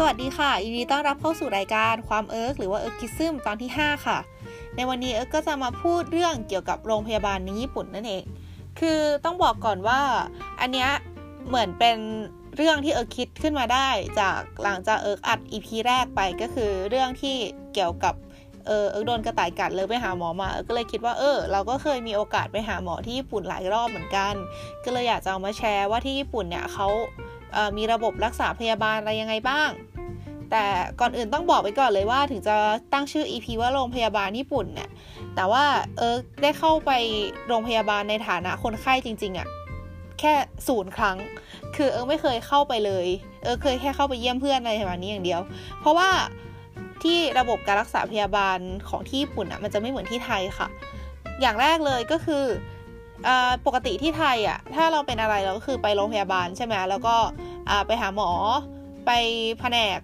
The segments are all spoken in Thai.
สวัสดีค่ะยินดีต้อนรับเข้าสู่รายการความเอิร์กหรือว่า ERKism ตอนที่ 5 ค่ะ ในวันนี้เอิร์กก็จะมาพูดเรื่องเกี่ยวกับโรงพยาบาลในญี่ปุ่นนั่นเอง คือต้องบอกก่อนว่า อันเนี้ยเหมือนเป็นเรื่องที่เอิร์กคิดขึ้นมาได้จากหลังจากเอิร์กอัด EP แรกไปก็คือเรื่องที่เกี่ยวกับเออเอิร์กโดนกระต่ายกัดเลยไปหาหมอมาเอิร์กก็เลยคิดว่าเออเราก็เคยมีโอกาสไปหาหมอที่ญี่ปุ่นหลายรอบเหมือนกัน ก็เลยอยากจะเอามาแชร์ว่าที่ญี่ปุ่นเนี่ยเขามีระบบรักษาพยาบาลอะไรยังไงบ้าง แต่ก่อนอื่นต้องบอกไปก่อนเลยว่าถึงจะตั้งชื่อ EP ว่าโรงพยาบาลญี่ปุ่นเนี่ยแต่ว่าเออได้เข้าไปโรงพยาบาลในฐานะคนไข้จริงๆอะ่ะแค่ศูนย์ครั้ง คือเออไม่เคยเข้าไปเลย เออเคยแค่เข้าไปเยี่ยมเพื่อนอะไรประมาณนี้อย่างเดียว เพราะว่าที่ระบบการรักษาพยาบาลของที่ญี่ปุ่นอะ่ะมันจะไม่เหมือนที่ไทยค่ะ อย่างแรกเลยก็คือ ปกติที่ไทยอะถ้าเราเป็นอะไรเราก็คือไปโรงพยาบาลใช่ไหมแล้วก็ไปหาหมอไปแผนก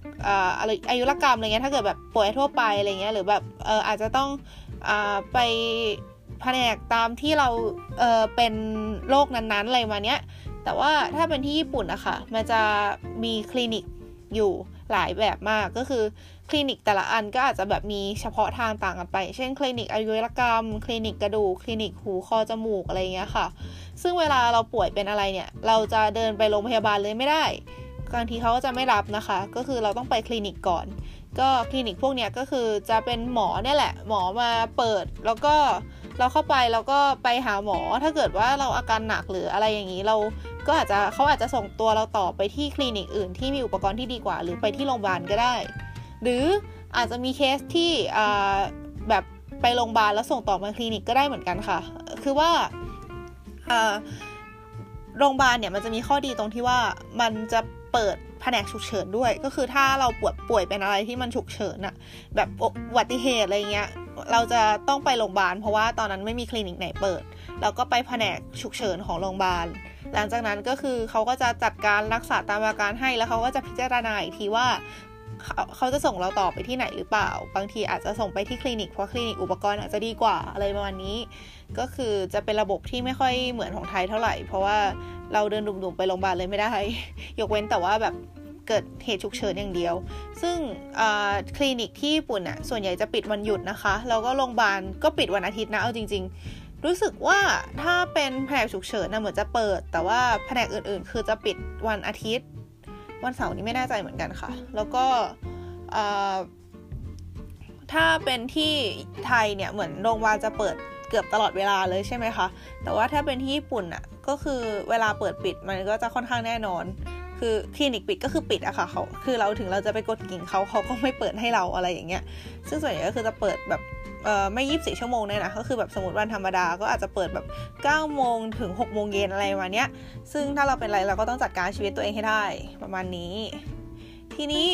อายุรกรรมอะไรเงี้ยถ้าเกิดแบบป่วยทั่วไปอะไรเงี้ยหรือแบบเอออาจจะต้องอไปแผนกตามที่เราเออเป็นโรคนั้นๆอะไรมาเนี้ยแต่ว่าถ้าเป็นที่ญี่ปุ่นอะคะ่ะมันจะมีคลินิกอยู่หลายแบบมากก็คือ ลินิกแต่ละอันก็อาจจะแบบมีเฉพาะทางต่างกันไป เช่นคลินิกอายุรกรรม คลินิกกระดูก คลินิกหูคอจมูกอะไรเงี้ยค่ะ ซึ่งเวลาเราป่วยเป็นอะไรเนี่ย เราจะเดินไปโรงพยาบาลเลยไม่ได้บางทีเขาก็จะไม่รับนะคะ ก็คือเราต้องไปคลินิกก่อน ก็คลินิกพวกเนี้ยก็คือจะเป็นหมอเนี่ยแหละ หมอมาเปิด แล้วก็เราเข้าไปแล้วก็ไปหาหมอ ถ้าเกิดว่าเราอาการหนักหรืออะไรอย่างนี้เราก็อาจจะเขาอาจจะส่งตัวเราต่อไปที่คลินิกอื่นที่มีอุปกรณ์ที่ดีกว่า หรือไปที่โรงพยาบาลก็ได้ หรืออาจจะมีเคสที่แบบไปโรงพยาบาลแล้วส่งต่อมาคลินิกก็ได้เหมือนกันค่ะ คือว่าโรงพยาบาลเนี่ยมันจะมีข้อดีตรงที่ว่ามันจะเปิดแผนกฉุกเฉินด้วย ก็คือถ้าเราปวดป่วยเป็นอะไรที่มันฉุกเฉินอะแบบอุบัติเหตุอะไรเงี้ย เราจะต้องไปโรงพยาบาล เพราะว่าตอนนั้นไม่มีคลินิกไหนเปิด เราก็ไปแผนกฉุกเฉินของโรงพยาบาล หลังจากนั้นก็คือเขาก็จะจัดการรักษาตามอาการให้แล้วเขาก็จะพิจารณาอีกทีว่า เขาจะส่งเราต่อไปที่ไหนหรือเปล่า บางทีอาจจะส่งไปที่คลินิกเพราะคลินิกอุปกรณ์อาจจะดีกว่าอะไรประมาณนี้ ก็คือจะเป็นระบบที่ไม่ค่อยเหมือนของไทยเท่าไหร่ เพราะว่าเราเดินดุ่มๆไปโรงพยาบาลเลยไม่ได้ ยกเว้นแต่ว่าแบบเกิดเหตุฉุกเฉินอย่างเดียว ซึ่งคลินิกที่ญี่ปุ่นอะส่วนใหญ่จะปิดวันหยุดนะคะ แล้วก็โรงพยาบาลก็ปิดวันอาทิตย์นะ เอาจริง ๆ รู้สึกว่าถ้าเป็นแผนกฉุกเฉินนะเหมือนจะเปิด แต่ว่าแผนกอื่นๆ คือจะปิดวันอาทิตย์ วันเสาร์นี้ไม่แน่ใจเหมือนกันค่ะ แล้วก็ถ้าเป็นที่ไทยเนี่ยเหมือนโรงพยาบาลจะเปิดเกือบตลอดเวลาเลยใช่ไหมคะ แต่ว่าถ้าเป็นที่ญี่ปุ่นอะ่ะก็คือเวลาเปิดปิดมันก็จะค่อนข้างแน่นอน คือคลินิกปิดก็คือปิดอะค่ะเขาคือเราถึงเราจะไปกดกิ่งเขาเขาก็ไม่เปิดให้เราอะไรอย่างเงี้ย ซึ่งส่วนใหญ่ก็คือจะเปิดแบบ ไม่ยีิบสี่ชั่วโมงเนี่ยนะก็คือแบบสมมติวันธรรมดาก็อาจจะเปิดแบบ9โมงถึง6โมงเย็นอะไรมาเนี้ย ซึ่งถ้าเราเป็นอะไรเราก็ต้องจัดการชีวิตตัวเองให้ได้ประมาณนี้ ทีนี้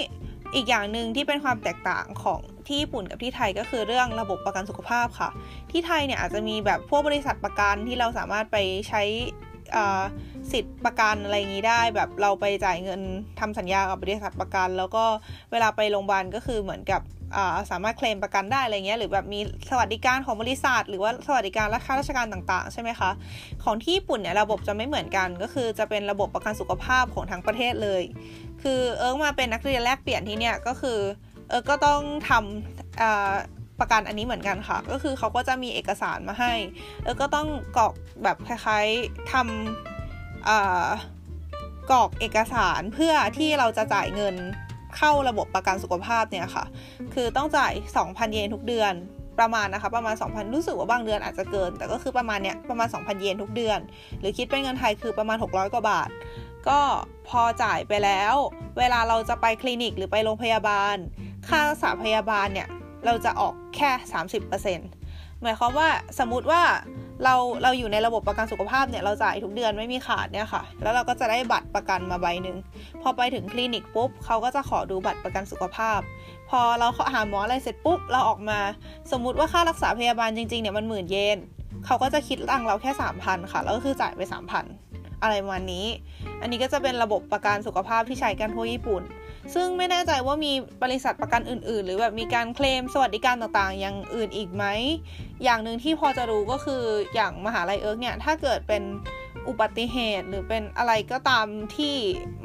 อีกอย่างหนึ่งที่เป็นความแตกต่างของที่ญี่ปุ่นกับที่ไทยก็คือเรื่องระบบประกันสุขภาพค่ะ ที่ไทยเนี่ยอาจจะมีแบบพวกบริษัทประกันที่เราสามารถไปใช้สิทธิ์ประกันอะไรอย่างนี้ได้ แบบเราไปจ่ายเงินทำสัญญากับบริษัทประกัน แล้วก็เวลาไปโรงพยาบาลก็คือเหมือนกับ สามารถเคลมประกันได้อะไรเงี้ยหรือแบบมีสวัสดิการของบริษัท หรือว่าสวัสดิการและค่าราชการต่างๆ ใช่ไหมคะของที่ญี่ปุ่นเนี่ยระบบจะไม่เหมือนกัน ก็คือจะเป็นระบบประกันสุขภาพของทั้งประเทศเลย คือเอิร์กมาเป็นนักเรียนแลกเปลี่ยนที่เนี่ยก็คือเอิร์กก็ต้องทำประกันอันนี้เหมือนกันค่ะ ก็คือเขาก็จะมีเอกสารมาให้ เอิร์กก็ต้องกรอกแบบคล้ายๆทำกรอกเอกสารเพื่อที่เราจะจ่ายเงิน เข้าระบบประกันสุขภาพเนี่ยค่ะ คือต้องจ่าย 2,000 เยนทุกเดือนประมาณนะคะ ประมาณ 2,000 รู้สึกว่าบางเดือนอาจจะเกิน แต่ก็คือประมาณเนี้ยประมาณ 2,000 เยนทุกเดือน หรือคิดเป็นเงินไทยคือประมาณ 600 กว่าบาท ก็พอจ่ายไปแล้ว เวลาเราจะไปคลินิกหรือไปโรงพยาบาล ค่ารักษาพยาบาลเนี่ยเราจะออกแค่ 30%หมายความว่าสมมติว่า เราเราอยู่ในระบบประกันสุขภาพเนี่ยเราจ่ายทุกเดือนไม่มีขาดเนี่ยค่ะ แล้วเราก็จะได้บัตรประกันมาใบหนึ่งพอไปถึงคลินิกปุ๊บเขาก็จะขอดูบัตรประกันสุขภาพ พอเราหาหมออะไรเสร็จปุ๊บเราออกมา สมมุติว่าค่ารักษาพยาบาลจริงๆเนี่ยมันหมื่นเยนเขาก็จะคิดตังเราแค่สามพันค่ะแล้วก็คือจ่ายไปสามพันอะไรประมาณนี้ อันนี้ก็จะเป็นระบบประกันสุขภาพที่ใช้กันทั่วญี่ปุ่น ซึ่งไม่แน่ใจว่ามีบริษัทประกันอื่น ๆ หรือแบบมีการเคลมสวัสดิการต่างๆ อย่างอื่นอีกไหม อย่างหนึ่งที่พอจะรู้ก็คืออย่างมหาลัยเอิร์กเนี่ย ถ้าเกิดเป็นอุบัติเหตุหรือเป็นอะไรก็ตามที่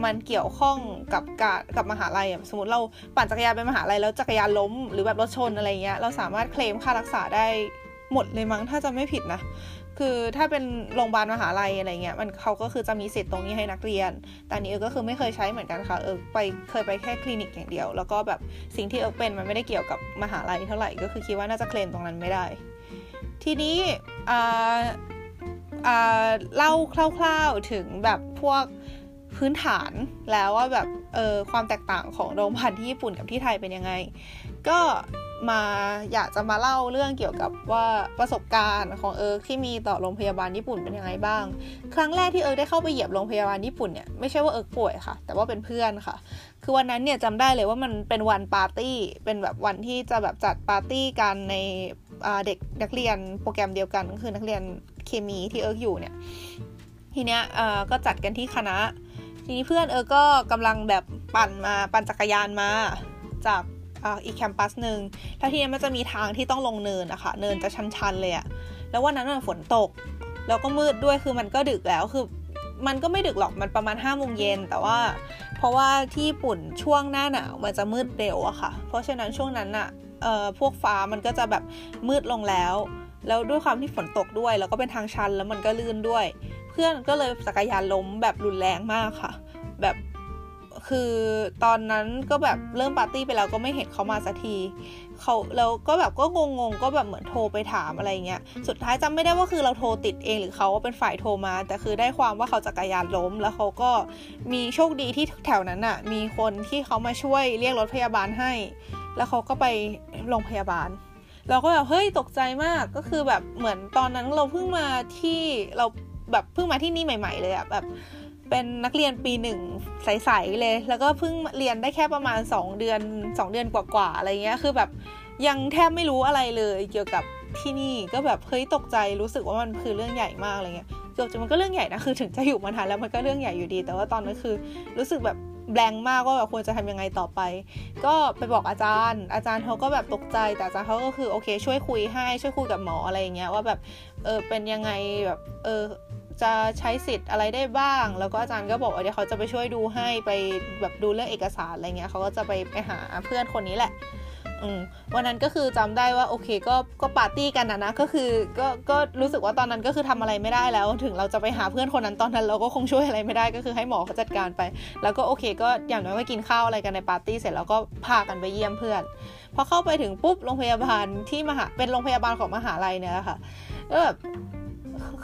มันเกี่ยวข้องกับการกับมหาลัยสมมติเราปั่นจักรยานไปมหาลัยแล้วจักรยานล้ม หรือแบบรถชนอะไรเงี้ยเราสามารถเคลมค่ารักษาได้หมดเลยมั้งถ้าจะไม่ผิดนะ คือถ้าเป็นโรงพยาบาลมหาลัยอะไรเงี้ยมันเขาก็คือจะมีสิทธิ์ตรงนี้ให้นักเรียน แต่นี้เออก็คือไม่เคยใช้เหมือนกันค่ะ เออไปเคยไปแค่คลินิกอย่างเดียว แล้วก็แบบสิ่งที่เออเป็นมันไม่ได้เกี่ยวกับมหาลัยเท่าไหร่ก็คือคิดว่าน่าจะเคลมตรงนั้นไม่ได้ ทีนี้เล่าคร่าวๆถึงแบบพวกพื้นฐานแล้วว่าแบบเออความแตกต่างของโรงพยาบาลที่ญี่ปุ่นกับที่ไทยเป็นยังไง ก็ มาอยากจะมาเล่าเรื่องเกี่ยวกับว่าประสบการณ์ของเอิร์กที่มีต่อโรงพยาบาลญี่ปุ่นเป็นยังไงบ้าง ครั้งแรกที่เอิร์กได้เข้าไปเหยียบโรงพยาบาลญี่ปุ่นเนี่ยไม่ใช่ว่าเอิร์กป่วยค่ะ แต่ว่าเป็นเพื่อนค่ะ คือวันนั้นเนี่ยจำได้เลยว่ามันเป็นวันปาร์ตี้เป็นแบบวันที่จะแบบจัดปาร์ตี้กันในเด็กนักเรียนโปรแกรมเดียวกันก็คือนักเรียนเคมีที่เอิร์กอยู่เนี่ยทีเนี้ยก็จัดกันที่คณะ ทีนี้เพื่อนเอิร์กก็กำลังแบบปั่นมาปั่นจักรยานมาจาก อีกแคมปัสหนึ่งแล้วทีนี้มันจะมีทางที่ต้องลงเนินนะคะเนินจะชันๆเลยอะแล้ววันนั้นมันฝนตก แล้วก็มืดด้วยคือมันก็ดึกแล้วคือมันก็ไม่ดึกหรอกมันประมาณ5้าโมงเย็นแต่ว่า เพราะว่าที่ญี่ปุ่นช่วงหน้าหนาวมันจะมืดเร็วอะค่ะ เพราะฉะนั้นช่วงนั้นอะเอ่อพวกฟ้ามันก็จะแบบมืดลงแล้ว แล้วด้วยความที่ฝนตกด้วย แล้วก็เป็นทางชันแล้วมันก็ลื่นด้วย เพื่อนก็เลยจักรยานล้มแบบรุนแรงมากค่ะ แบบ คือตอนนั้นก็แบบเริ่มปาร์ตี้ไปแล้วก็ไม่เห็นเขามาสักทีเขาแล้วก็แบบก็งงๆก็แบบเหมือนโทรไปถามอะไรเงี้ยสุดท้ายจำไม่ได้ว่าคือเราโทรติดเองหรือเขาเป็นฝ่ายโทรมา แต่คือได้ความว่าเขาจักรยานล้ม แล้วเขาก็มีโชคดีที่แถวนั้นอะ่ะ มีคนที่เขามาช่วยเรียกรถพยาบาลให้ แล้วเขาก็ไปโรงพยาบาลเราก็แบบเฮ้ยตกใจมากก็คือแบบเหมือนตอนนั้นเราเพิ่งมาที่เราแบบเพิ่งมาที่นี่ใหม่ ๆ เลยอะแบบ เป็นนักเรียนปีหนึ่งใสๆเลย แล้วก็เพิ่งเรียนได้แค่ประมาณ 2 เดือน 2 เดือนกว่าๆอะไรเงี้ยคือแบบยังแทบไม่รู้อะไรเลยเกี่ยวกับที่นี่ก็แบบเฮ้ยตกใจรู้สึกว่ามันคือเรื่องใหญ่มากอะไรเงี้ยจบจมันก็เรื่องใหญ่นะคือถึงจะอยู่มานานแล้วมันก็เรื่องใหญ่อยู่ดี แต่ว่าตอนนั้นคือรู้สึกแบบแบงมากว่าแบบควรจะทำยังไงต่อไป ก็ไปบอกอาจารย์ อาจารย์เขาก็แบบตกใจ แต่อาจารย์เขาก็คือโอเค ช่วยคุยให้ช่วยคุยกับหมออะไรเงี้ยว่าแบบเออเป็นยังไงแบบเออ จะใช้สิทธิ์อะไรได้บ้าง แล้วก็อาจารย์ก็บอกว่าเดี๋ยวเขาจะไปช่วยดูให้ไปแบบดูเรื่องเอกสารอะไรเงี้ยเขาก็จะไปไปหาเพื่อนคนนี้แหละวันนั้นก็คือจำได้ว่าโอเคก็ก็ปาร์ตี้กันนะนะก็คือก็ก็รู้สึกว่าตอนนั้นก็คือทำอะไรไม่ได้แล้ว ถึงเราจะไปหาเพื่อนคนนั้นตอนนั้นเราก็คงช่วยอะไรไม่ได้ก็คือให้หมอเขาจัดการไป แล้วก็โอเคก็อย่างน้อยก็กินข้าวอะไรกันในปาร์ตี้เสร็จแล้วก็พากันไปเยี่ยมเพื่อนพอเข้าไปถึงปุ๊บโรงพยาบาลที่มหาเป็นโรงพยาบาลของมหาลัยเนี่ยค่ะก็แบบ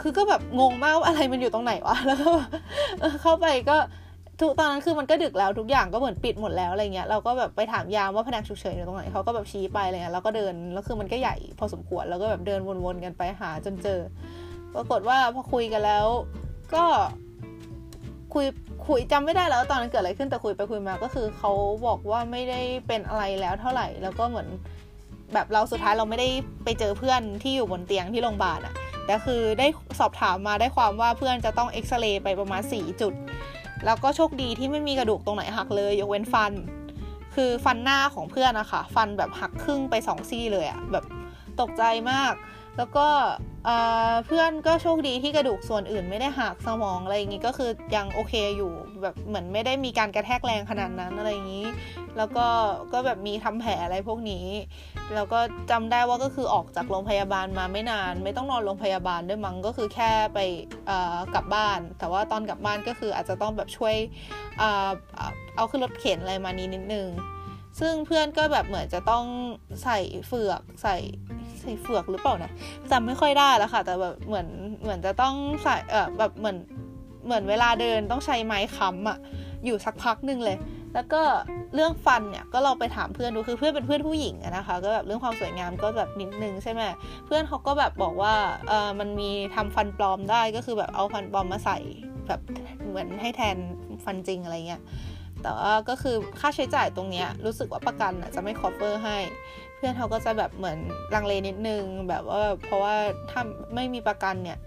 คือก็แบบงงมากว่าอะไรมันอยู่ตรงไหนวะแล้วก็เข้าไปก็ทุกตอนนั้นคือมันก็ดึกแล้วทุกอย่างก็เหมือนปิดหมดแล้วอะไรเงี้ยเราก็แบบไปถามยามว่าแผนกฉุกเฉินอยู่ตรงไหนเขาก็แบบชี้ไปอะไรเงี้ยแล้วก็เดินแล้วคือมันก็ใหญ่พอสมควรแล้วก็แบบเดินวนๆกันไปหาจนเจอ ปรากฏว่าพอคุยกันแล้ว ก็คุยคุยจำไม่ได้แล้วตอนนั้นเกิดอะไรขึ้นแต่คุยไปคุยมาก็คือเขาบอกว่าไม่ได้เป็นอะไรแล้วเท่าไหร่ แล้วก็เหมือนแบบเราสุดท้ายเราไม่ได้ไปเจอเพื่อนที่อยู่บนเตียงที่โรงพยาบาลอะ แต่คือได้สอบถามมาได้ความว่าเพื่อนจะต้องเอ็กซเรย์ไปประมาณ 4 จุด แล้วก็โชคดีที่ไม่มีกระดูกตรงไหนหักเลย ยกเว้นฟัน คือฟันหน้าของเพื่อนนะคะฟันแบบหักครึ่งไปสองซี่เลยอะแบบตกใจมาก แล้วก็เพื่อนก็โชคดีที่กระดูกส่วนอื่นไม่ได้หักสมองอะไรอย่างงี้ก็คือยังโอเคอยู่แบบเหมือนไม่ได้มีการกระแทกแรงขนาดนั้นอะไรอย่างนี้ แล้วก็ก็แบบมีทำแผลอะไรพวกนี้ แล้วก็จำได้ว่าก็คือออกจากโรงพยาบาลมาไม่นาน ไม่ต้องนอนโรงพยาบาลด้วยมั้งก็คือแค่ไปกลับบ้าน แต่ว่าตอนกลับบ้านก็คืออาจจะต้องแบบช่วยเอาขึ้นรถเข็นอะไรมานี้นิดนึงซึ่งเพื่อนก็แบบเหมือนจะต้องใส่เฟือกใส่ ใส่เฟือกหรือเปล่านะจำไม่ค่อยได้แล้วค่ะ แต่แบบเหมือนเหมือนจะต้องใส่เออแบบเหมือนเหมือนเวลาเดินต้องใช้ไม้ค้ำอะอยู่สักพักหนึ่งเลย แล้วก็เรื่องฟันเนี่ยก็เราไปถามเพื่อนดูคือเพื่อนเป็นเพื่อนผู้หญิงนะคะ ก็แบบเรื่องความสวยงามก็แบบนิดนึงใช่ไหมเพื่อนเขาก็แบบบอกว่าเออมันมีทำฟันปลอมได้ก็คือแบบเอาฟันปลอมมาใส่แบบเหมือนให้แทนฟันจริงอะไรเงี้ยแต่ว่าก็คือค่าใช้จ่ายตรงเนี้ยรู้สึกว่าประกันจะไม่ cover ให้ เพื่อนเขาก็จะแบบเหมือนลังเลนิดนึงแบบว่าเพราะว่าถ้าไม่มีประกันเนี่ย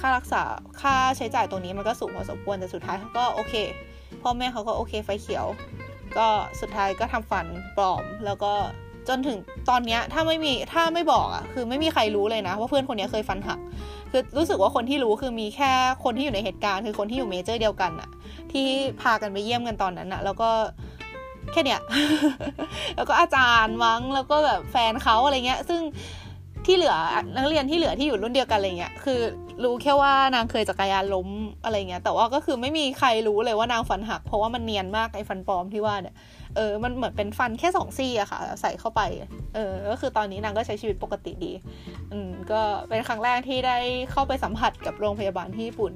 ค่ารักษาค่าใช้จ่ายตรงนี้มันก็สูงพอสมควรแต่สุดท้ายเขาก็โอเคพ่อแม่เขาก็โอเคไฟเขียว ก็สุดท้ายก็ทำฟันปลอมแล้วก็จนถึงตอนเนี้ยถ้าไม่มีถ้าไม่บอกอะคือไม่มีใครรู้เลยนะว่าเพื่อนคนนี้เคยฟันหัก คือรู้สึกว่าคนที่รู้คือมีแค่คนที่อยู่ในเหตุการณ์ คือคนที่อยู่เมเจอร์เดียวกันอะที่พากันไปเยี่ยมกันตอนนั้นอะแล้วก็ แค่เนี้ยแล้วก็อาจารย์มั้งแล้วก็แบบแฟนเขาอะไรเงี้ย ซึ่งที่เหลือนักเรียนที่เหลือที่อยู่รุ่นเดียวกันอะไรเงี้ยคือ รู้แค่ว่านางเคยจักรยานล้มอะไรเงี้ยแต่ว่าก็คือไม่มีใครรู้เลยว่านางฟันหัก เพราะว่ามันเนียนมากไอ้ฟันปลอมที่ว่าเนี่ยเออมันเหมือนเป็นฟันแค่สองซี่อะค่ะ ใส่เข้าไปเออก็คือตอนนี้นางก็ใช้ชีวิตปกติดี อืมก็เป็นครั้งแรกที่ได้เข้าไปสัมผัสกับโรงพยาบาลที่ญี่ปุ่น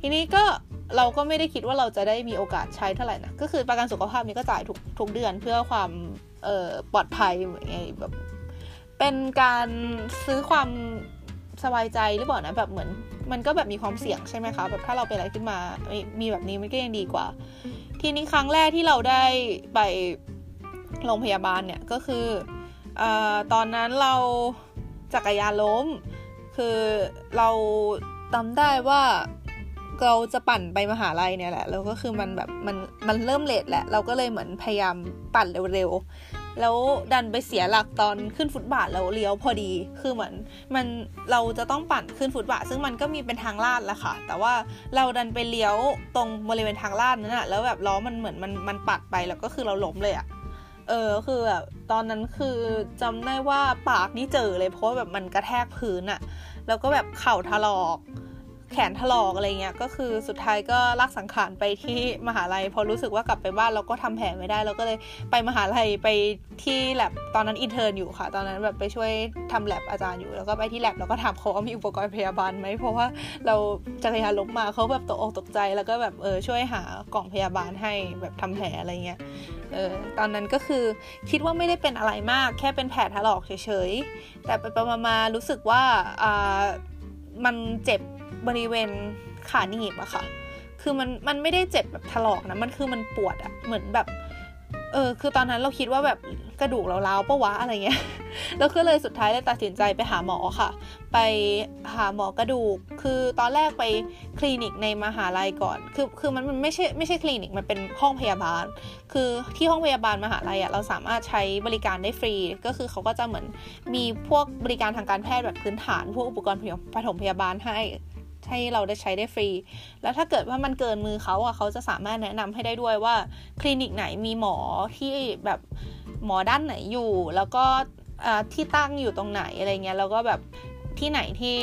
ทีนี้ก็เราก็ไม่ได้คิดว่าเราจะได้มีโอกาสใช้เท่าไหร่นะก็คือประกันสุขภาพนี้ก็จ่ายทุกทุกเดือนเพื่อความเอ่อปลอดภัยเหมือนไงแบบเป็นการซื้อความสบายใจหรือเปล่านะแบบเหมือน มันก็แบบมีความเสี่ยงใช่ไหมคะแบบถ้าเราเป็นอะไรขึ้นมา มีแบบนี้มันก็ยังดีกว่า ทีนี้ครั้งแรกที่เราได้ไปโรงพยาบาลเนี่ยก็คืออตอนนั้นเราจักรยานล้ม คือเราจำได้ว่า เราจะปั่นไปมหาลัยเนี่ยแหละแล้วก็คือมันแบบมันมันเริ่มเลทแหละ เราก็เลยเหมือนพยายามปั่นเร็วๆแล้วดันไปเสียหลักตอนขึ้นฟุตบาทแล้วเลี้ยวพอดีคือเหมือนมันเราจะต้องปั่นขึ้นฟุตบาท ซึ่งมันก็มีเป็นทางลาดแหละค่ะ แต่ว่าเราดันไปเลี้ยวตรงบริเวณทางลาดนั้นอะแล้วแบบล้อมันเหมือนมันมันปัดไปแล้วก็คือเราล้มเลยอะเออคือแบบตอนนั้นคือจำได้ว่าปากนี่เจ่อเลยเพราะแบบมันกระแทกพื้นอะแล้วก็แบบเข่าถลอก แขนถลอกอะไรเงี้ยก็คือสุดท้ายก็ลากสังขารไปที่มหาลัย พอรู้สึกว่ากลับไปบ้านเราก็ทำแผลไม่ได้เราก็เลยไปมหาลัยไปที่แล็บตอนนั้น intern อยู่ค่ะ ตอนนั้นแบบไปช่วยทำแล็บอาจารย์อยู่แล้วก็ไปที่แล็บแล้วก็ถามเขาว่ามีอุปกรณ์พยาบาลไหมเพราะว่าเราจักรยานล้มมาเขาแบบตกอกตกใจ แล้วก็แบบเออช่วยหากล่องพยาบาลให้แบบทำแผลอะไรเงี้ยเออตอนนั้นก็คือคิดว่าไม่ได้เป็นอะไรมาก แค่เป็นแผลถลอกเฉยๆแต่ไปประมารู้สึกว่าอ่ามันเจ็บ บริเวณขาหนีบอะค่ะ คือมันมันไม่ได้เจ็บแบบถลอกนะ มันคือมันปวดอะเหมือนแบบ เออ คือตอนนั้นเราคิดว่าแบบกระดูกเราล้าวปะวะอะไรเงี้ย แล้วก็เลยสุดท้ายเลยตัดสินใจไปหาหมอค่ะ ไปหาหมอกระดูก คือตอนแรกไปคลินิกในมหาลัยก่อน คือคือมันมันไม่ใช่ไม่ใช่คลินิก มันเป็นห้องพยาบาล คือที่ห้องพยาบาลมหาลัยอะเราสามารถใช้บริการได้ฟรี ก็คือเขาก็จะเหมือนมีพวกบริการทางการแพทย์แบบพื้นฐาน พวกอุปกรณ์ปฐมพยาบาลให้ ให้เราได้ใช้ได้ฟรี แล้วถ้าเกิดว่ามันเกินมือเขาอะเขาจะสามารถแนะนำให้ได้ด้วยว่าคลินิกไหนมีหมอที่แบบหมอด้านไหนอยู่ แล้วก็ที่ตั้งอยู่ตรงไหนอะไรเงี้ยแล้วก็แบบที่ไหนที่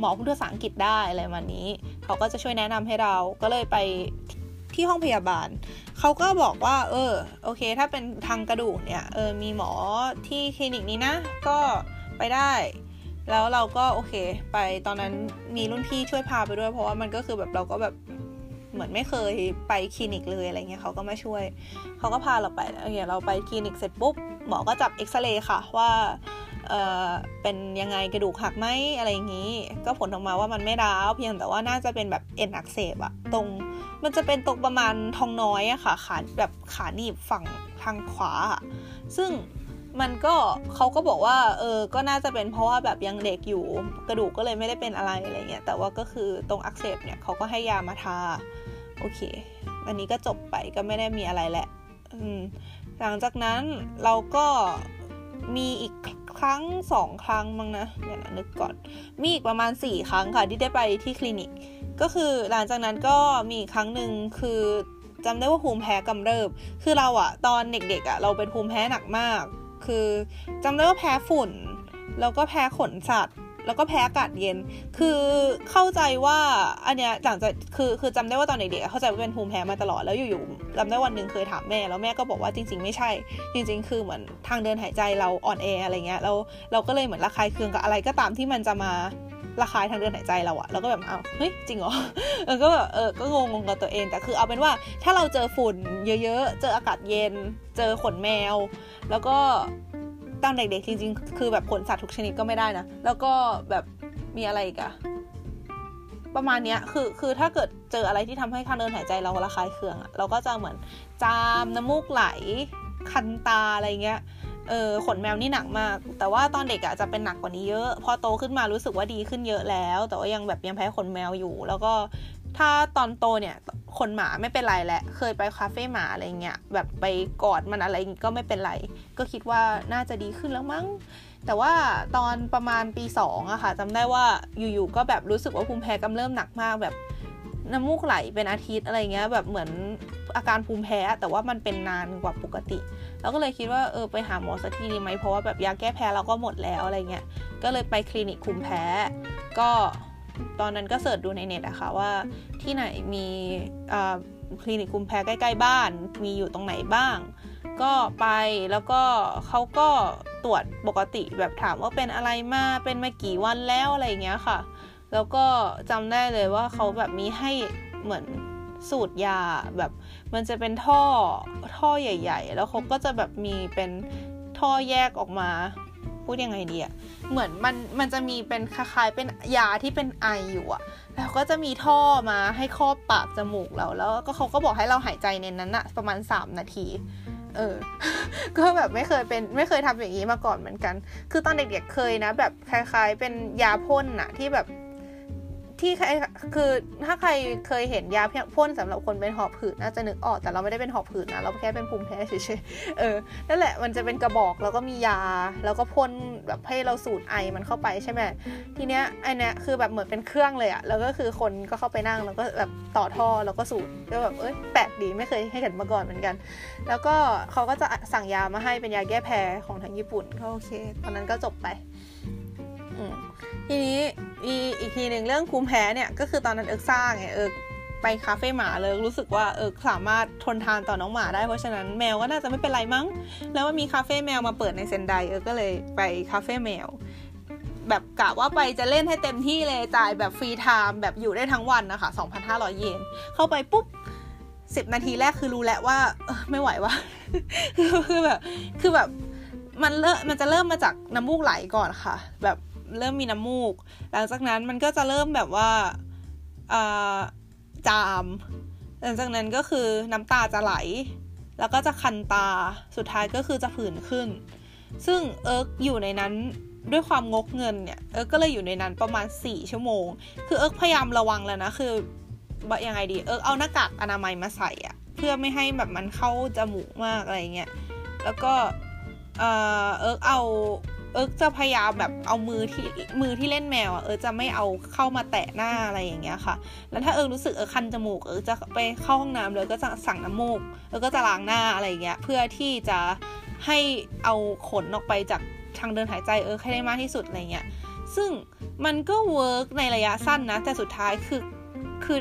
หมอพูดภาษาอังกฤษได้อะไรมานี้ เขาก็จะช่วยแนะนำให้เราก็เลยไปที่ห้องพยาบาล เขาก็บอกว่า เออ โอเค ถ้าเป็นทางกระดูกเนี่ย เออ มีหมอที่คลินิกนี้นะ ก็ไปได้ แล้วเราก็โอเค ไปตอนนั้นมีรุ่นพี่ช่วยพาไปด้วย เพราะว่ามันก็คือแบบเราก็แบบเหมือนไม่เคยไปคลินิกเลยอะไรเงี้ยเขาก็มาช่วยเขาก็พาเราไปโอเคเราไปคลินิกเสร็จปุ๊บหมอก็จับเอ็กซเรย์ค่ะว่าเออเป็นยังไงกระดูกหักไหมอะไรอย่างนี้ ก็ผลออกมาว่ามันไม่ร้าวเพียงแต่ว่าน่าจะเป็นแบบเอ็นอักเสบอะตรงมันจะเป็นตรงประมาณทองน้อยอะค่ะขาแบบขาหนีบฝั่งทางขวา ซึ่ง มันก็เขาก็บอกว่า เออ ก็น่าจะเป็นเพราะว่าแบบยังเด็กอยู่ กระดูกก็เลยไม่ได้เป็นอะไรอะไรเงี้ยแต่ว่าก็คือตรงอักเสบเนี่ยเขาก็ให้ยามาทาโอเค อันนี้ก็จบไปก็ไม่ได้มีอะไรแหละอืมหลังจากนั้นเราก็มีอีกครั้งสองครั้งมั้งนะเดี๋ยวนะนึกก่อน มีอีกประมาณสี่ครั้งค่ะที่ได้ไปที่คลินิก ก็คือหลังจากนั้นก็มีครั้งหนึ่งคือจำได้ว่าภูมิแพ้กำเริบ คือเราอะตอนเด็กๆอะเราเป็นภูมิแพ้หนักมาก คือจำได้ว่าแพ้ฝุ่น แล้วก็แพ้ขนสัตว์ แล้วก็แพ้อากาศเย็น คือเข้าใจว่าอันเนี้ยหลังจากคือคือจำได้ว่าตอนเด็กๆเข้าใจว่าเป็นภูมิแพ้มาตลอดแล้วอยู่ๆจำได้วันหนึ่งเคยถามแม่ แล้วแม่ก็บอกว่าจริง ๆ ไม่ใช่ จริง ๆ คือเหมือนทางเดินหายใจเราอ่อนแออะไรเงี้ยเราเราก็เลยเหมือนระคายเคืองกับอะไรก็ตามที่มันจะมา ระคายทางเดินหายใจเราอะเราก็แบบเอาเฮ้ยจริงเหรอเออก็แบบเออก็งงงกับตัวเอง แต่คือเอาเป็นว่าถ้าเราเจอฝุ่นเยอะๆ เจออากาศเย็น เจอขนแมว แล้วก็ตอนเด็กๆจริงๆ คือแบบขนสัตว์ทุกชนิดก็ไม่ได้นะ แล้วก็แบบมีอะไรอีกอะประมาณเนี้ยคือคือถ้าเกิดเจออะไรที่ทำให้ทางเดินหายใจเราระคายเคืองอะเราก็จะเหมือนจามน้ำมูกไหลคันตาอะไรเงี้ย เออขนแมวนี่หนักมาก แต่ว่าตอนเด็กอะจะเป็นหนักกว่านี้เยอะ พอโตขึ้นมารู้สึกว่าดีขึ้นเยอะแล้ว แต่ว่ายังแบบยังแพ้ขนแมวอยู่ แล้วก็ถ้าตอนโตเนี่ยขนหมาไม่เป็นไรแหละ เคยไปคาเฟ่หมาอะไรเงี้ยแบบไปกอดมันอะไรก็ไม่เป็นไร ก็คิดว่าน่าจะดีขึ้นแล้วมั้ง แต่ว่าตอนประมาณปีสองอะค่ะจำได้ว่าอยู่ๆก็แบบรู้สึกว่าภูมิแพ้กำเริ่มหนักมากแบบน้ำมูกไหลเป็นอาทิตย์อะไรเงี้ยแบบเหมือนอาการภูมิแพ้แต่ว่ามันเป็นนานกว่าปกติ แล้วก็เลยคิดว่าเออไปหาหมอสักทีดีไหมเพราะว่าแบบยาแก้แพ้เราก็หมดแล้วอะไรเงี้ยก็เลยไปคลินิกภูมิแพ้ ก็ตอนนั้นก็เสิร์ชดูในเน็ตอะค่ะว่าที่ไหนมีคลินิกภูมิแพ้ใกล้ ๆ บ้าน มีอยู่ตรงไหนบ้าง ก็ไปแล้วก็เขาก็ตรวจปกติแบบถามว่าเป็นอะไรมาเป็นมากี่วันแล้วอะไรเงี้ยค่ะ แล้วก็จำได้เลยว่าเขาแบบมีให้เหมือน สูตรยาแบบมันจะเป็นท่อท่อใหญ่ ๆ แล้วเขาก็จะแบบมีเป็นท่อแยกออกมา พูดยังไงดีอะเหมือนมันมันจะมีเป็นคล้ายๆเป็นยาที่เป็นไออยู่อะแล้วก็จะมีท่อมาให้ครอบปากจมูกเราแล้วก็เขาก็บอกให้เราหายใจในนั้นอะประมาณ 3 นาทีเออ ก็แบบไม่เคยเป็นไม่เคยทำอย่างนี้มาก่อนเหมือนกัน คือตอนเด็กๆเคยนะ แบบคล้ายๆ เป็นยาพ่นอะที่แบบ ที่ใครคือถ้าใครเคยเห็นยาพ่นสำหรับคนเป็นหอบหืดน่าจะนึกออกแต่เราไม่ได้เป็นหอบหืดนะเราแค่เป็นภูมิแพ้เฉยๆเออนั่นแหละมันจะเป็นกระบอกแล้วก็มียา แล้วก็พ่นแบบให้เราสูดไอมันเข้าไปใช่ไหมทีเนี้ยไอเนี้ยคือแบบเหมือนเป็นเครื่องเลยอะแล้วก็คือคนก็เข้าไปนั่งแล้วก็แบบต่อท่อแล้วก็สูดก็แบบเอ้ยแปลกดีไม่เคยให้เห็นมาก่อนเหมือนกัน แล้วก็เขาก็จะสั่งยามาให้เป็นยาแก้แพ้ของทางญี่ปุ่นก็โอเค ตอนนั้นก็จบไป ทีนี้มีอีกทีหนึ่งเรื่องภูมิแพ้เนี่ยก็คือตอนนั้นเอิกซ่าไงเอิกไปคาเฟ่หมาเลยรู้สึกว่าเอิกสามารถทนทานต่อน้องหมาได้เพราะฉะนั้นแมวก็น่าจะไม่เป็นไรมั้ง แล้วมันมีคาเฟ่แมวมาเปิดในเซนไดเอิร์กก็เลยไปคาเฟ่แมว แบบกะว่าไปจะเล่นให้เต็มที่เลยจ่ายแบบ free time แบบอยู่ได้ทั้งวันนะคะ 2,500 เยนเข้าไปปุ๊บสิบนาทีแรกคือรู้แล้วว่าไม่ไหววะคือแบบคือแบบมันเริ่มมันจะเริ่มมาจากน้ำมูกไหลก่อนค่ะ แบบ เริ่มมีน้ำมูก หลังจากนั้นมันก็จะเริ่มแบบว่าจาม หลังจากนั้นก็คือน้ำตาจะไหล แล้วก็จะคันตาสุดท้ายก็คือจะผื่นขึ้น ซึ่งเอิร์กอยู่ในนั้นด้วยความงกเงินเนี่ยเอิร์กก็เลยอยู่ในนั้นประมาณ 4 ชั่วโมง คือเอิร์กพยายามระวังแล้วนะคือยังไงดีเอิร์กเอาหน้ากากอนามัยมาใส่อะเพื่อไม่ให้แบบมันเข้าจมูกมากอะไรเงี้ยแล้วก็เอิร์กเอา เอิร์กจะพยายามแบบเอามือที่มือที่เล่นแมวอะเอิร์กจะไม่เอาเข้ามาแตะหน้าอะไรอย่างเงี้ยค่ะ แล้วถ้าเอิร์กรู้สึกเอิร์กคันจมูกเอิร์กจะไปเข้าห้องน้ำเลยก็จะสั่งน้ำมูกเอิร์กก็จะล้างหน้าอะไรอย่างเงี้ยเพื่อที่จะให้เอาขนออกไปจากทางเดินหายใจเอิร์กให้ได้มากที่สุดอะไรเงี้ยซึ่งมันก็ work ในระยะสั้นนะ แต่สุดท้ายคือคือ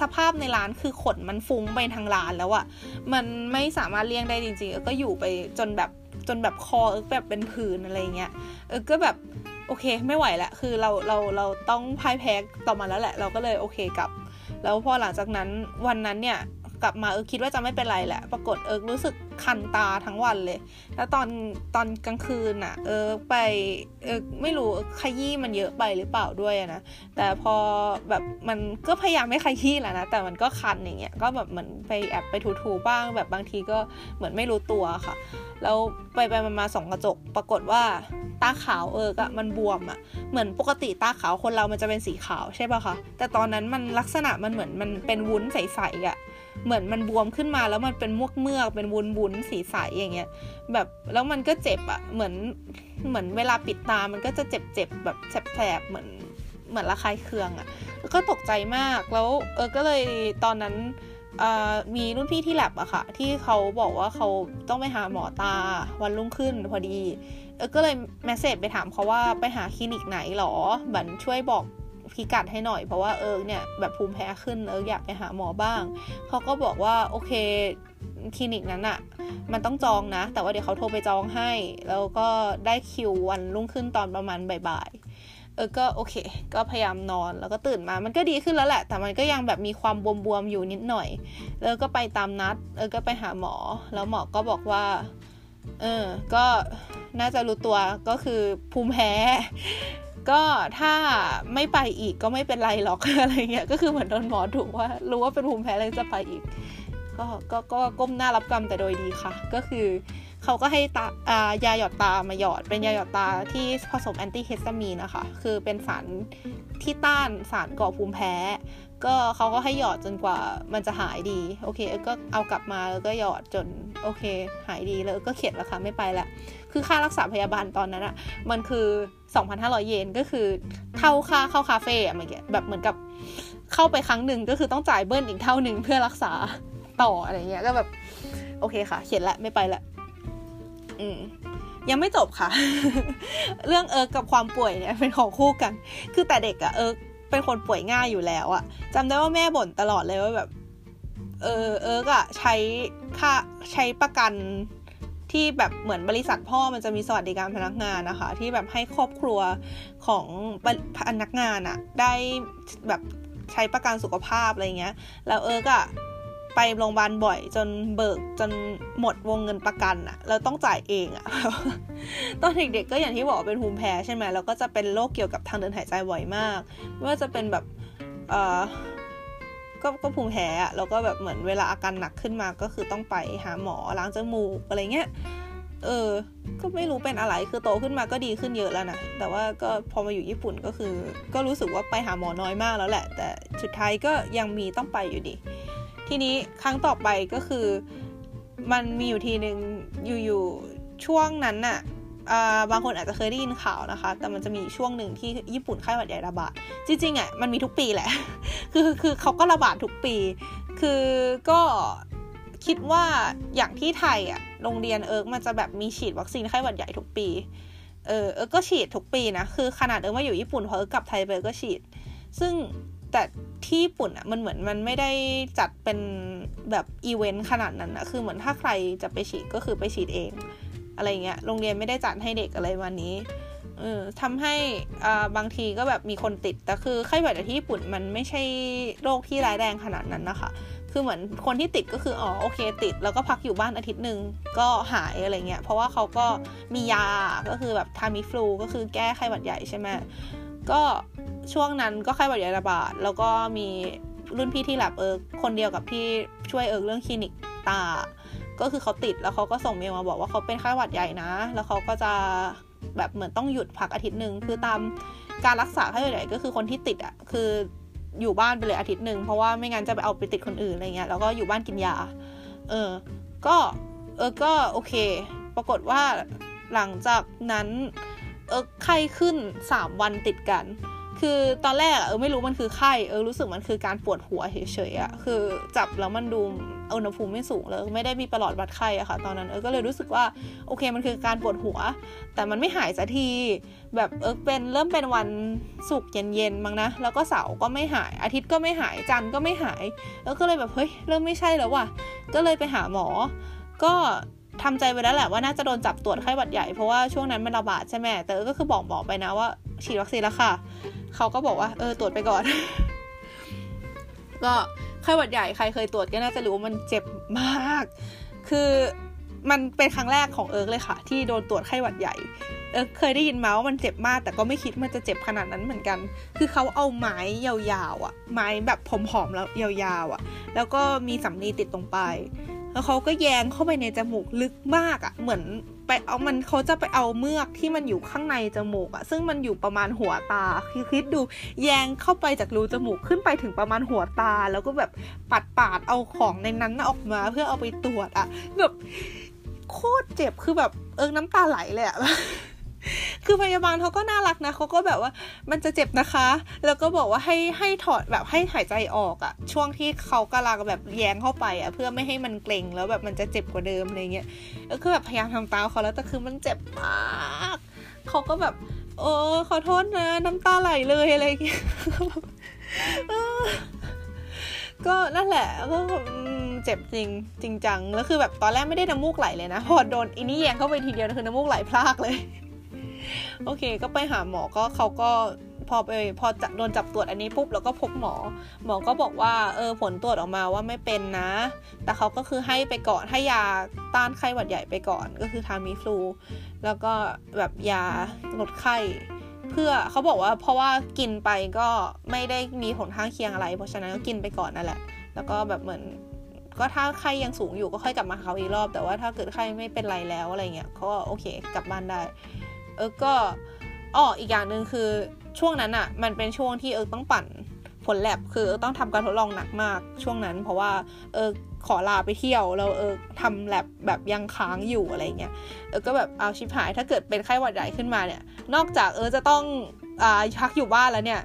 สภาพในร้านคือขนมันฟุ้งไปทั้งร้านแล้วอะมันไม่สามารถเลี่ยงได้จริงๆเออก็อยู่ไปจนแบบ จนแบบคอเออแบบเป็นผื่นอะไรเงี้ยเออก็แบบโอเค ไม่ไหวละคือเราเราเราต้องพ่ายแพ้ต่อมาแล้วแหละ เราก็เลยโอเคกับ แล้วพอหลังจากนั้นวันนั้นเนี่ย กลับมาเออคิดว่าจะไม่เป็นไรแหละ ปรากฏเออรู้สึกคันตาทั้งวันเลย แล้วตอนตอนกลางคืนอะ เออไปเออไม่รู้ขยี้มันเยอะไปหรือเปล่าด้วยนะ แต่พอแบบมันก็พยายามไม่ขยี้แหละนะ แต่มันก็คันอย่างเงี้ย ก็แบบเหมือนไปแอบไปถูๆบ้าง แบบบางทีก็เหมือนไม่รู้ตัวค่ะ แล้วไปไปมาสองกระจก ปรากฏว่าตาขาวเออก็มันบวมอะ่ะ เหมือนปกติตาขาวคนเรามันจะเป็นสีขาวใช่ป่ะคะ แต่ตอนนั้นมันลักษณะมันเหมือนมันเป็นวุ้นใสๆอะ่ะ เหมือนมันบวมขึ้นมาแล้วมันเป็นมวกเมือกเป็นวุ้นวุ้นสีใสอย่างเงี้ยแบบแล้วมันก็เจ็บอะเหมือนเหมือนเวลาปิดตามันก็จะเจ็บเจ็บแบบแสบๆเหมือนเหมือนระคายเคืองอะก็ตกใจมากแล้วเออก็เลยตอนนั้นมีรุ่นพี่ที่แลบอะค่ะ ที่เขาบอกว่าเขาต้องไปหาหมอตาวันรุ่งขึ้นพอดี ก็เลย message ไปถามเขาว่าไปหาคลินิกไหนหรอ บันช่วยบอก พิกัดให้หน่อยเพราะว่าเอิร์กเนี่ยแบบภูมิแพ้ขึ้นเอิร์กอยากไปหาหมอบ้าง เขาก็บอกว่าโอเคคลินิกนั้นอะมันต้องจองนะ แต่ว่าเดี๋ยวเขาโทรไปจองให้ แล้วก็ได้คิววันรุ่งขึ้นตอนประมาณบ่ายๆเออก็โอเค ก็พยายามนอนแล้วก็ตื่นมา มันก็ดีขึ้นแล้วแหละ แต่มันก็ยังแบบมีความบวมๆอยู่นิดหน่อย แล้วก็ไปตามนัด เออก็ไปหาหมอ แล้วหมอก็บอกว่า เออ ก็น่าจะรู้ตัวก็คือภูมิแพ้ ก็ถ้าไม่ไปอีกก็ไม่เป็นไรหรอกอะไรเงี้ยก็คือเหมือนโดนหมอถูกว่า รู้ว่าเป็นภูมิแพ้แล้วจะไปอีก ก็ก็ก็ก้มหน้ารับกรรมแต่โดยดีค่ะ ก็คือเขาก็ให้ตายาหยอดตามาหยอด เป็นยาหยอดตาที่ผสมแอนตี้เฮสตามีนนะคะ คือเป็นสารที่ต้านสารก่อภูมิแพ้ ก็เขาก็ให้หยอดจนกว่ามันจะหายดี โอเค ก็เอากลับมาแล้วก็หยอดจนโอเค หายดีแล้วก็เข็ดแล้วค่ะไม่ไปละคือค่ารักษาพยาบาลตอนนั้นอะมันคือ 2,500 เยนก็คือเท่าค่าเข้าคาเฟ่อะเมื่อกี้แบบเหมือนกับเข้าไปครั้งหนึ่งก็คือต้องจ่ายเบิ้ลอีกเท่าหนึ่งเพื่อรักษาต่ออะไรเงี้ยก็แบบ โอเคค่ะ เขียนละไม่ไปละอืมยังไม่จบค่ะ เรื่องเอิร์กกับความป่วยเนี่ยเป็นของคู่กัน คือแต่เด็กอะเอิร์กเป็นคนป่วยง่ายอยู่แล้วอะจำได้ว่าแม่บ่นตลอดเลยว่าแบบ เออเอิร์กอะใช้ค่าใช้ประกัน ที่แบบเหมือนบริษัทพ่อมันจะมีสวัสดิการพนักงานนะคะ ที่แบบให้ครอบครัวของพนักงานอะได้แบบใช้ประกันสุขภาพอะไรเงี้ยแล้วเอิร์กอะไปโรงพยาบาลบ่อย จนเบิกจนหมดวงเงินประกันอะแล้วต้องจ่ายเองอะตอนเด็กๆก็อย่างที่บอกเป็นภูมิแพ้ใช่ไหมแล้วก็จะเป็นโรคเกี่ยวกับทางเดินหายใจบ่อยมากไม่ว่าจะเป็นแบบเออ ก็ก็ภูมิแพ้อะแล้วก็แบบเหมือนเวลาอาการหนักขึ้นมาก็คือต้องไปหาหมอล้างจมูกอะไรเงี้ยเออ ก็ไม่รู้เป็นอะไร คือโตขึ้นมาก็ดีขึ้นเยอะแล้วนะ แต่ว่าก็พอมาอยู่ญี่ปุ่นก็คือ ก็รู้สึกว่าไปหาหมอน้อยมากแล้วแหละ แต่สุดท้ายก็ยังมีต้องไปอยู่ดี ทีนี้ครั้งต่อไปก็คือ มันมีอยู่ทีหนึ่งอยู่ๆช่วงนั้นน่ะ บางคนอาจจะเคยได้ยินข่าวนะคะ แต่มันจะมีช่วงหนึ่งที่ญี่ปุ่นไข้หวัดใหญ่ระบาด จริงๆอะมันมีทุกปีแหละ คือคือเขาก็ระบาดทุกปี คือก็คิดว่าอย่างที่ไทยอะ โรงเรียนเอิร์กมันจะแบบมีฉีดวัคซีนไข้หวัดใหญ่ทุกปี เออเอิร์กก็ฉีดทุกปีนะ คือขนาดเอิร์กมาอยู่ญี่ปุ่นพอเอิร์กกลับไทยไปก็ฉีด ซึ่งแต่ที่ญี่ปุ่นอะมันเหมือนมันไม่ได้จัดเป็นแบบอีเวนต์ขนาดนั้นนะคือเหมือนถ้าใครจะไปฉีดก็คือไปฉีดเอง อะไรเงี้ย โรงเรียนไม่ได้จัดให้เด็กอะไรเงี้ยเออทำให้บางทีก็แบบมีคนติด แต่คือไข้หวัดที่ญี่ปุ่นมันไม่ใช่โรคที่ร้ายแรงขนาดนั้นนะคะ คือเหมือนคนที่ติดก็คืออ๋อโอเคติด แล้วก็พักอยู่บ้านอาทิตย์หนึ่งก็หายอะไรเงี้ย เพราะว่าเขาก็มียา ก็คือแบบ Tamiflu ก็คือแก้ไข้หวัดใหญ่ใช่ไหมก็ช่วงนั้นก็ไข้หวัดใหญ่ระบาด แล้วก็มีรุ่นพี่ที่แลบเอิร์กคนเดียวกับที่ช่วยเอิร์กเรื่องคลินิกตา ก็คือเขาติดแล้วเขาก็ส่งเมลมาบอกว่าเขาเป็นไข้หวัดใหญ่นะ แล้วเขาก็จะแบบเหมือนต้องหยุดพักอาทิตย์หนึ่งคือตามการรักษาไข้หวัดใหญ่ก็คือคนที่ติดอะคืออยู่บ้านไปเลยอาทิตย์หนึ่งเพราะว่าไม่งั้นจะไปเอาไปติดคนอื่นอะไรเงี้ยแล้วก็อยู่บ้านกินยา เออ ก็เออก็โอเค ปรากฏว่าหลังจากนั้นเออไข้ขึ้นสามวันติดกัน คือตอนแรกเออไม่รู้มันคือไข้เออรู้สึกมันคือการปวดหัวเฉยๆอะคือจับแล้วมันดูอุณหภูมิไม่สูงเลย ไม่ได้มีประหลอดวัดไข้อะค่ะ ตอนนั้นเออก็เลยรู้สึกว่าโอเคมันคือการปวดหัว แต่มันไม่หายสักทีแบบเออเป็นเริ่มเป็นวันศุกร์เย็นๆมั้งนะแล้วก็เสาร์ก็ไม่หาย อาทิตย์ก็ไม่หายจันทร์ก็ไม่หายเออก็เลยแบบเฮ้ยเริ่มไม่ใช่แล้วว่ะก็เลยไปหาหมอ ก็ทำใจไปแล้วแหละว่าน่าจะโดนจับตรวจไข้หวัดใหญ่เพราะว่าช่วงนั้นมันระบาดใช่ไหมแต่ก็คือบอกหมอไปนะว่าฉีดวัคซีนแล้วค่ะ เขาก็บอกว่า เออตรวจไปก่อน ก็ไข้หวัดใหญ่ใครเคยตรวจก็น่าจะรู้ว่ามันเจ็บมาก คือมันเป็นครั้งแรกของเอิร์กเลยค่ะ ที่โดนตรวจไข้หวัดใหญ่ เอิร์กเคยได้ยินมาว่ามันเจ็บมาก แต่ก็ไม่คิดมันจะเจ็บขนาดนั้นเหมือนกัน คือเขาเอาไม้ยาวๆอะ ไม้แบบผอมๆแล้วยาวๆอะ แล้วก็มีสำลีติดตรงปลาย แล้วเขาก็แยงเข้าไปในจมูกลึกมากอะ่ะ เหมือนไปเอามันเขาจะไปเอาเมือกที่มันอยู่ข้างในจมูกอะ่ะ ซึ่งมันอยู่ประมาณหัวตาคือคิดดูแยงเข้าไปจากรูจมูกขึ้นไปถึงประมาณหัวตา แล้วก็แบบปัดปาดเอาของในนั้นออกมาเพื่อเอาไปตรวจอะ่ะแบบโคตรเจ็บคือแบบเอิงน้ำตาไหลเลยอะ่ะ คือพยาบาลเขาก็น่ารักนะเขาก็แบบว่ามันจะเจ็บนะคะ แล้วก็บอกว่าให้ให้ถอดแบบให้หายใจออกอะช่วงที่เขากำลังแบบแยงเข้าไปอะเพื่อไม่ให้มันเกร็งแล้วแบบมันจะเจ็บกว่าเดิมอะไรเงี้ยแล้วก็แบบพยายามทำตาเขาแล้วแต่คือมันเจ็บมากเขาก็แบบโอ้ขอโทษนะ น้ำตาไหลเลยอะไรเงี้ยก็นั่นแหละก็เจ็บจริงจริงจังแล้วคือแบบตอนแรกไม่ได้น้ำมูกไหลเลยนะ พอโดนอินี่แยงเข้าไปทีเดียวคือน้ำมูกไหลพลากเลย โอเค ก็ไปหาหมอก็เขาก็พอไปพอโดนจับตรวจอันนี้ปุ๊บแล้วก็พบหมอ หมอก็บอกว่าเออผลตรวจออกมาว่าไม่เป็นนะ แต่เขาก็คือให้ไปก่อนให้ยาต้านไข้หวัดใหญ่ไปก่อนก็คือทามิฟลูแล้วก็แบบยาลดไข้เพื่อเขาบอกว่าเพราะว่ากินไปก็ไม่ได้มีผลข้างเคียงอะไร เพราะฉะนั้นก็กินไปก่อนนั่นแหละ แล้วก็แบบเหมือนก็ถ้าไข้ยังสูงอยู่ก็ค่อยกลับมาเขาอีกรอบ แต่ว่าถ้าเกิดไข้ไม่เป็นไรแล้วอะไรเงี้ยเขาก็โอเค กลับบ้านได้ เออก็อ๋ออีกอย่างหนึ่งคือช่วงนั้นอะ่ะมันเป็นช่วงที่เออต้องปั่นผลแลบคือต้องทำการทดลองหนักมากช่วงนั้น เพราะว่าเออขอลาไปเที่ยวแล้วเออทำแลบแบบยังค้างอยู่อะไรเงี้ยเออก็แบบเอาชิบหาย ถ้าเกิดเป็นไข้หวัดใหญ่ขึ้นมาเนี่ย นอกจากเออจะต้องอ่าพักอยู่บ้านแล้วเนี่ย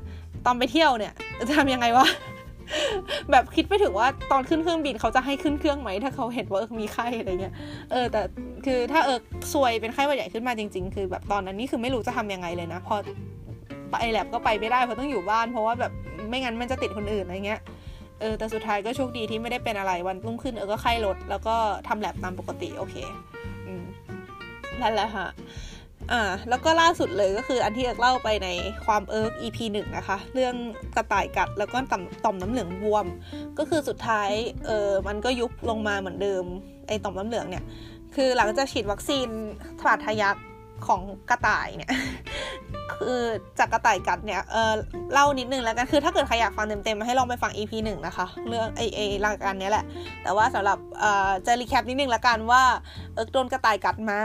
ตอนไปเที่ยวเนี่ยจะทำยังไงวะแบบคิดไปถึงว่าตอนขึ้นเครื่องบินเขาจะให้ขึ้นเครื่องไหมถ้าเขาเห็นว่าเออมีไข้อะไรเงี้ยเออแต่ คือถ้าเออซวยเป็นไข้หวัดใหญ่ขึ้นมาจริง ๆ คือแบบตอนนั้นนี่คือไม่รู้จะทำยังไงเลยนะ พอไปแลบก็ไปไม่ได้เพราะต้องอยู่บ้าน เพราะว่าแบบไม่งั้นมันจะติดคนอื่นอะไรเงี้ยเออแต่สุดท้ายก็โชคดีที่ไม่ได้เป็นอะไรวันรุ่งขึ้นเออก็ไข้ลดแล้วก็ทำแลบตามปกติโอเคอืมนั่นแหละค่ะอ่าแล้วก็ล่าสุดเลยก็คืออันที่เอิร์กเล่าไปในความเอิร์ก EP หนึ่งนะคะ เรื่องกระต่ายกัดแล้วก็ต่อมต่อมน้ำเหลืองบวม ก็คือสุดท้ายเออมันก็ยุบลงมาเหมือนเดิมไอต่อมน้ำเหลืองเนี่ย คือหลังจากฉีดวัคซีนบาดทะยักของกระต่ายเนี่ย คือจากกระต่ายกัดเนี่ย เออเล่านิดนึงแล้วกัน คือถ้าเกิดใครอยากฟังเต็มๆ ให้ลองไปฟัง EP หนึ่งนะคะ เรื่องไอไอรายการนี้แหละ แต่ว่าสำหรับเอ่อจะ recap นิดนึงละกันว่า เอิร์กโดนกระต่ายกัดมา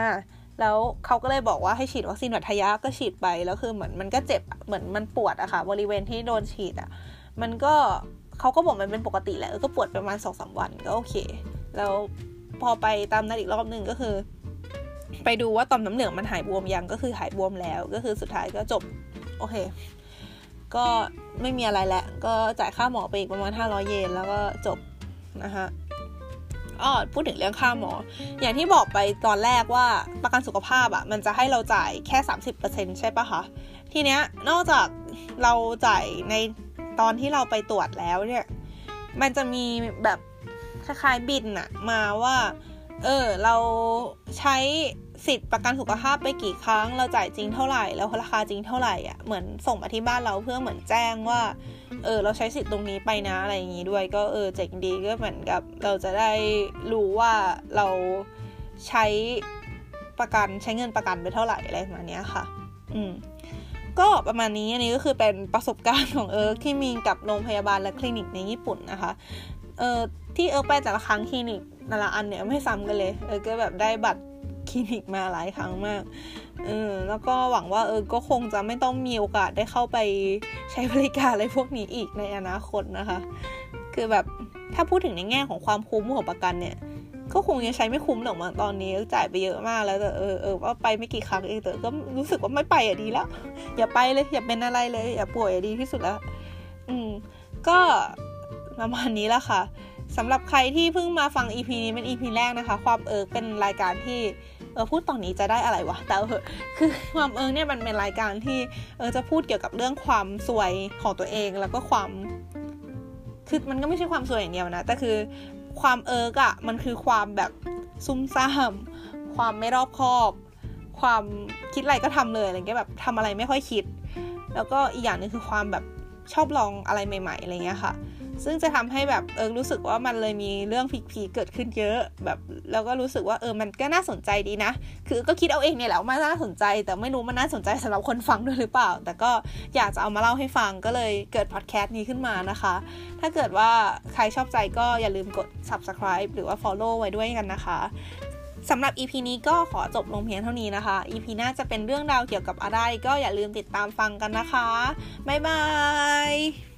แล้วเขาก็เลยบอกว่าให้ฉีดวัคซีนบาดทะยักก็ฉีดไป แล้วคือเหมือนมันก็เจ็บ เหมือนมันปวดอะค่ะ บริเวณที่โดนฉีดอะมันก็เขาก็บอกมันเป็นปกติแหละ ก็ปวดประมาณสองสาวันก็โอเค แล้ว พอไปตามนัดอีกรอบหนึ่งก็คือ ไปดูว่าต่อมน้ำเหลืองมันหายบวมยังก็คือหายบวมแล้ว ก็คือสุดท้ายก็จบโอเค ก็ไม่มีอะไรแล้วก็จ่ายค่าหมอไปอีกประมาณ 500 เยนแล้วก็จบนะคะอ๋อพูดถึงเรื่องค่าหมอ อย่างที่บอกไปตอนแรกว่าประกันสุขภาพอะ่ะ มันจะให้เราจ่ายแค่ 30%ใช่ปะคะทีเนี้ยนอกจากเราจ่ายในตอนที่เราไปตรวจแล้วเนี่ย มันจะมีแบบ คล้ายๆบินอะมาว่า เออ เราใช้สิทธิ์ประกันสุขภาพไปกี่ครั้ง เราจ่ายจริงเท่าไหร่แล้วราคาจริงเท่าไหร่อะเหมือนส่งมาที่บ้านเราเพื่อเหมือนแจ้งว่า เออ เราใช้สิทธิ์ตรงนี้ไปนะอะไรอย่างงี้ด้วย ก็เออเจ๋งดีก็เหมือนกับ เราจะได้รู้ว่าเราใช้ประกันใช้เงินประกันไปเท่าไหร่อะไรประมาณนี้ค่ะ อืมก็ประมาณนี้อันนี้ก็คือเป็นประสบการณ์ของเอิร์กที่มีกับโรงพยาบาลและคลินิกในญี่ปุ่นนะคะ เออที่เอิร์กไปแต่ละครั้งคลินิกแต่ละอันเนี่ยไม่ซ้ำกันเลย เออก็แบบได้บัตรคลินิกมาหลายครั้งมากเออแล้วก็หวังว่าเออก็คงจะไม่ต้องมีโอกาสได้เข้าไปใช้บริการอะไรพวกนี้อีกในอนาคตนะคะ คือแบบถ้าพูดถึงในแง่ของความคุ้มของประกันเนี่ย ก็คงยังใช้ไม่คุ้มหรอกมาตอนนี้จ่ายไปเยอะมากแล้วแต่เออเออว่าไปไม่กี่ครั้งเองแต่ก็รู้สึกว่าไม่ไปอะดีแล้ว อย่าไปเลยอย่าเป็นอะไรเลย อย่าป่วยอะดีที่สุดแล้ว อืมก็ประมาณนี้ละค่ะ สำหรับใครที่เพิ่งมาฟัง EP นี้เป็น EP แรกนะคะ ความเอิร์กเป็นรายการที่เออพูดตอนนี้จะได้อะไรวะแต่เออคือความเอิร์กเนี่ยมันเป็นรายการที่เออจะพูดเกี่ยวกับเรื่องความสวยของตัวเองแล้วก็ความคือมันก็ไม่ใช่ความสวยอย่างเดียวนะแต่คือความเอิร์กอะมันคือความแบบซุ่มซ่ามความไม่รอบคอบ ความคิดอะไรก็ทำเลยอะไรเงี้ยแบบทำอะไรไม่ค่อยคิด แล้วก็อีกอย่างนึงคือความแบบชอบลองอะไรใหม่ๆอะไรเงี้ยค่ะ ซึ่งจะทำให้แบบเออรู้สึกว่ามันเลยมีเรื่องผีๆเกิดขึ้นเยอะแบบแล้วก็รู้สึกว่าเออมันก็น่าสนใจดีนะ คือก็คิดเอาเองเนี่ยแหละว่าน่าสนใจ แต่ไม่รู้มันน่าสนใจสำหรับคนฟังด้วยหรือเปล่า แต่ก็อยากจะเอามาเล่าให้ฟังก็เลยเกิดพอดแคสต์นี้ขึ้นมานะคะ ถ้าเกิดว่าใครชอบใจก็อย่าลืมกด subscribe หรือว่า follow ไว้ด้วยกันนะคะสำหรับ EP นี้ก็ขอจบลงเพียงเท่านี้นะคะ EP หน้าจะเป็นเรื่องราวเกี่ยวกับอะไรก็อย่าลืมติดตามฟังกันนะคะ บ๊ายบาย